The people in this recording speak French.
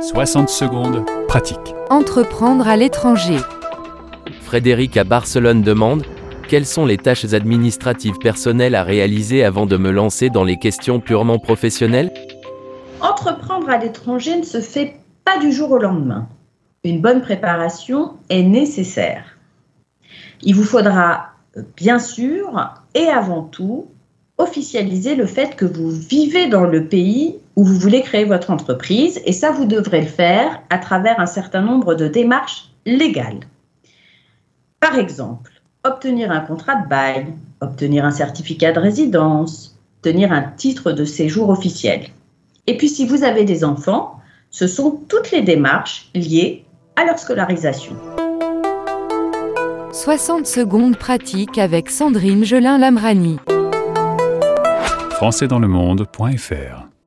60 secondes, pratique. Entreprendre à l'étranger. Frédéric à Barcelone demande Quelles sont les tâches administratives personnelles à réaliser avant de me lancer dans les questions purement professionnelles? Entreprendre à l'étranger ne se fait pas du jour au lendemain. Une bonne préparation est nécessaire. Il vous faudra bien sûr et avant tout officialiser le fait que vous vivez dans le pays où vous voulez créer votre entreprise et ça, vous devrez le faire à travers un certain nombre de démarches légales. Par exemple, obtenir un contrat de bail, obtenir un certificat de résidence, obtenir un titre de séjour officiel. Et puis si vous avez des enfants, ce sont toutes les démarches liées à leur scolarisation. 60 secondes pratiques avec Sandrine Gelin-Lamrani. françaisdanslemonde.fr